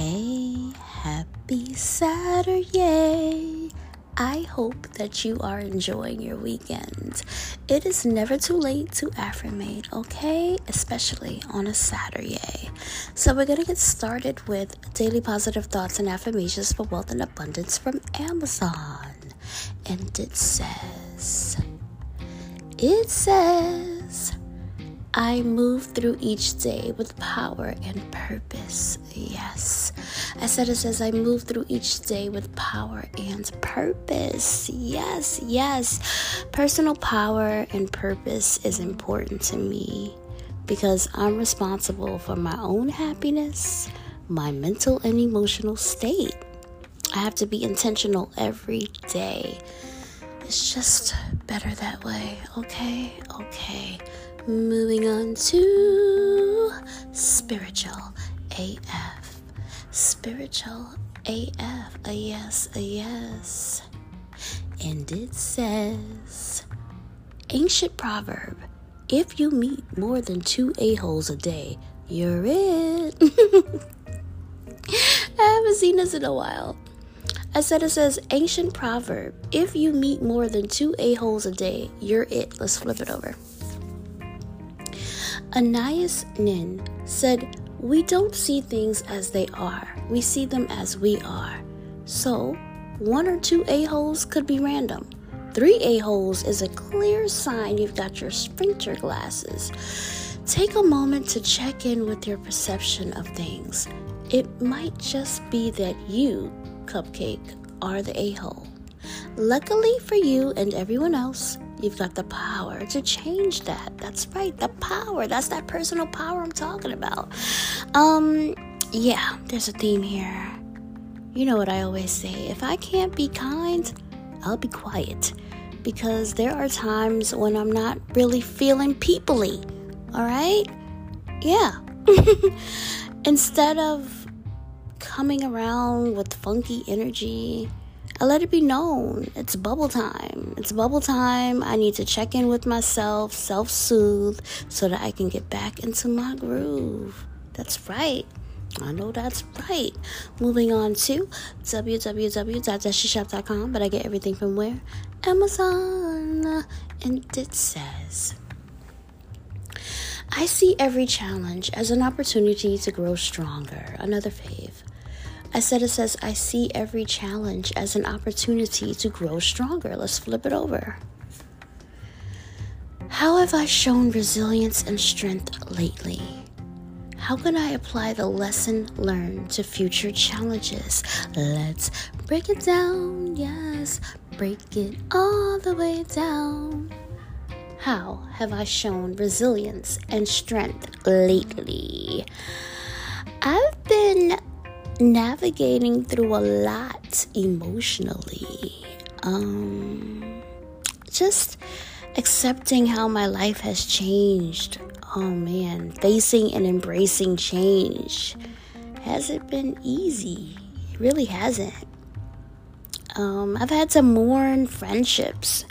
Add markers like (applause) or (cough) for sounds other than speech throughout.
Hey, happy Saturday! I hope that you are enjoying your weekend. It is never too late to affirmate, okay? Especially on a Saturday. So, we're to get started with daily positive thoughts and affirmations for wealth and abundance from Amazon. And it says, it says, I move through each day with power and purpose. Yes. I said it says I move through each day with power and purpose. Yes, yes. Personal power and purpose is important to me because I'm responsible for my own happiness, my mental and emotional state. I have to be intentional every day. It's just better that way, okay? Okay. Moving on to spiritual AF. Spiritual AF. A yes, a yes. And it says Ancient proverb If you meet more than two a-holes a day, you're it. (laughs) I haven't seen this in a while. I said it says ancient proverb if you meet more than two a-holes a day, you're it. Let's flip it over. Anais Nin said, We don't see things as they are, we see them as we are. So, one or two a-holes could be random. Three a-holes is a clear sign you've got your sprinter glasses. Take a moment to check in with your perception of things. It might just be that you, Cupcake, are the a hole. Luckily for you and everyone else, You've got the power to change that. That's right, the power. That's that personal power I'm talking about. Um, yeah, there's a theme here. You know what I always say if I can't be kind, I'll be quiet. Because there are times when I'm not really feeling peoply. All right? Yeah. (laughs) Instead of coming around with funky energy, I let it be known it's bubble time. It's bubble time. I need to check in with myself, self soothe, so that I can get back into my groove. That's right. I know that's right. Moving on to www.deshishop.com, but I get everything from where? Amazon. And it says, I see every challenge as an opportunity to grow stronger. Another fave. I said it says, I see every challenge as an opportunity to grow stronger. Let's flip it over. How have I shown resilience and strength lately? How can I apply the lesson learned to future challenges? Let's break it down, yes, break it all the way down. How have I shown resilience and strength lately? I've been navigating through a lot emotionally. Um, just accepting how my life has changed. Oh man, facing and embracing change Has it been easy. It really hasn't. Um, I've had to mourn friendships,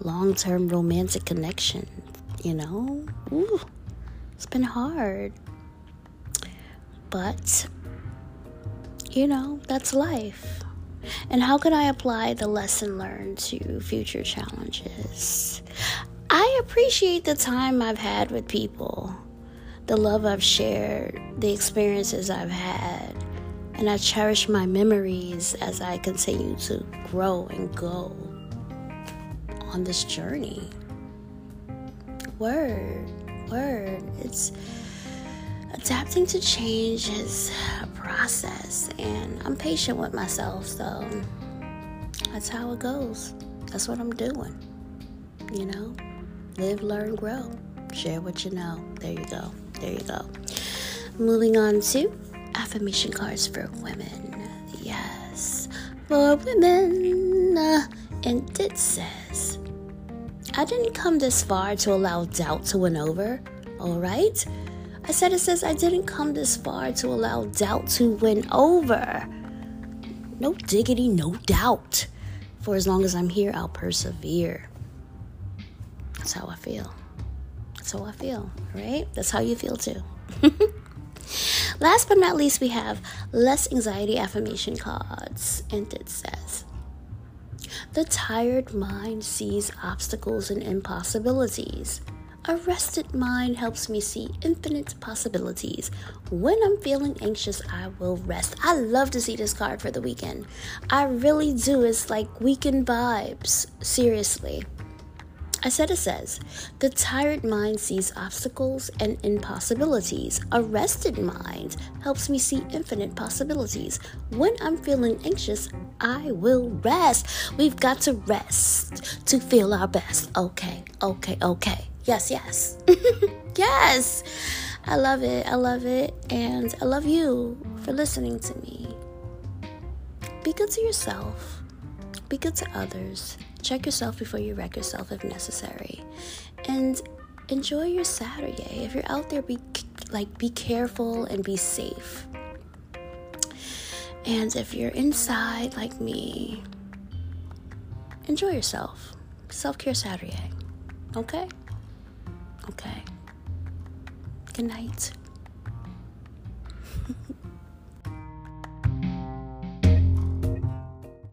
long term romantic connections, you know? Ooh, it's been hard. But you know, that's life. And how can I apply the lesson learned to future challenges? I appreciate the time I've had with people, the love I've shared, the experiences I've had, and I cherish my memories as I continue to grow and go on this journey. Word, word. It's adapting to change is a process, and I'm patient with myself, so that's how it goes. That's what I'm doing. You know, live, learn, grow. Share what you know. There you go. There you go. Moving on to affirmation cards for women. Yes, for women. And it says, I didn't come this far to allow doubt to win over, alright? I said it says I didn't come this far to allow doubt to win over. No diggity, no doubt. For as long as I'm here, I'll persevere. That's how I feel. That's how I feel, right? That's how you feel too. (laughs) Last but not least, we have less anxiety affirmation cards. And it says, The tired mind sees obstacles and impossibilities. A rested mind helps me see infinite possibilities. When I'm feeling anxious, I will rest. I love to see this card for the weekend. I really do. It's like weekend vibes. Seriously. I said it says, the tired mind sees obstacles and impossibilities. A rested mind helps me see infinite possibilities. When I'm feeling anxious, I will rest. We've got to rest to feel our best. Okay, okay, okay. Yes, yes. (laughs) yes. I love it. I love it. And I love you for listening to me. Be good to yourself, be good to others. Check yourself before you wreck yourself if necessary. And enjoy your Saturday. If you're out there, be like be careful and be safe. And if you're inside like me, enjoy yourself. Self care Saturday. Okay? Okay. Good night.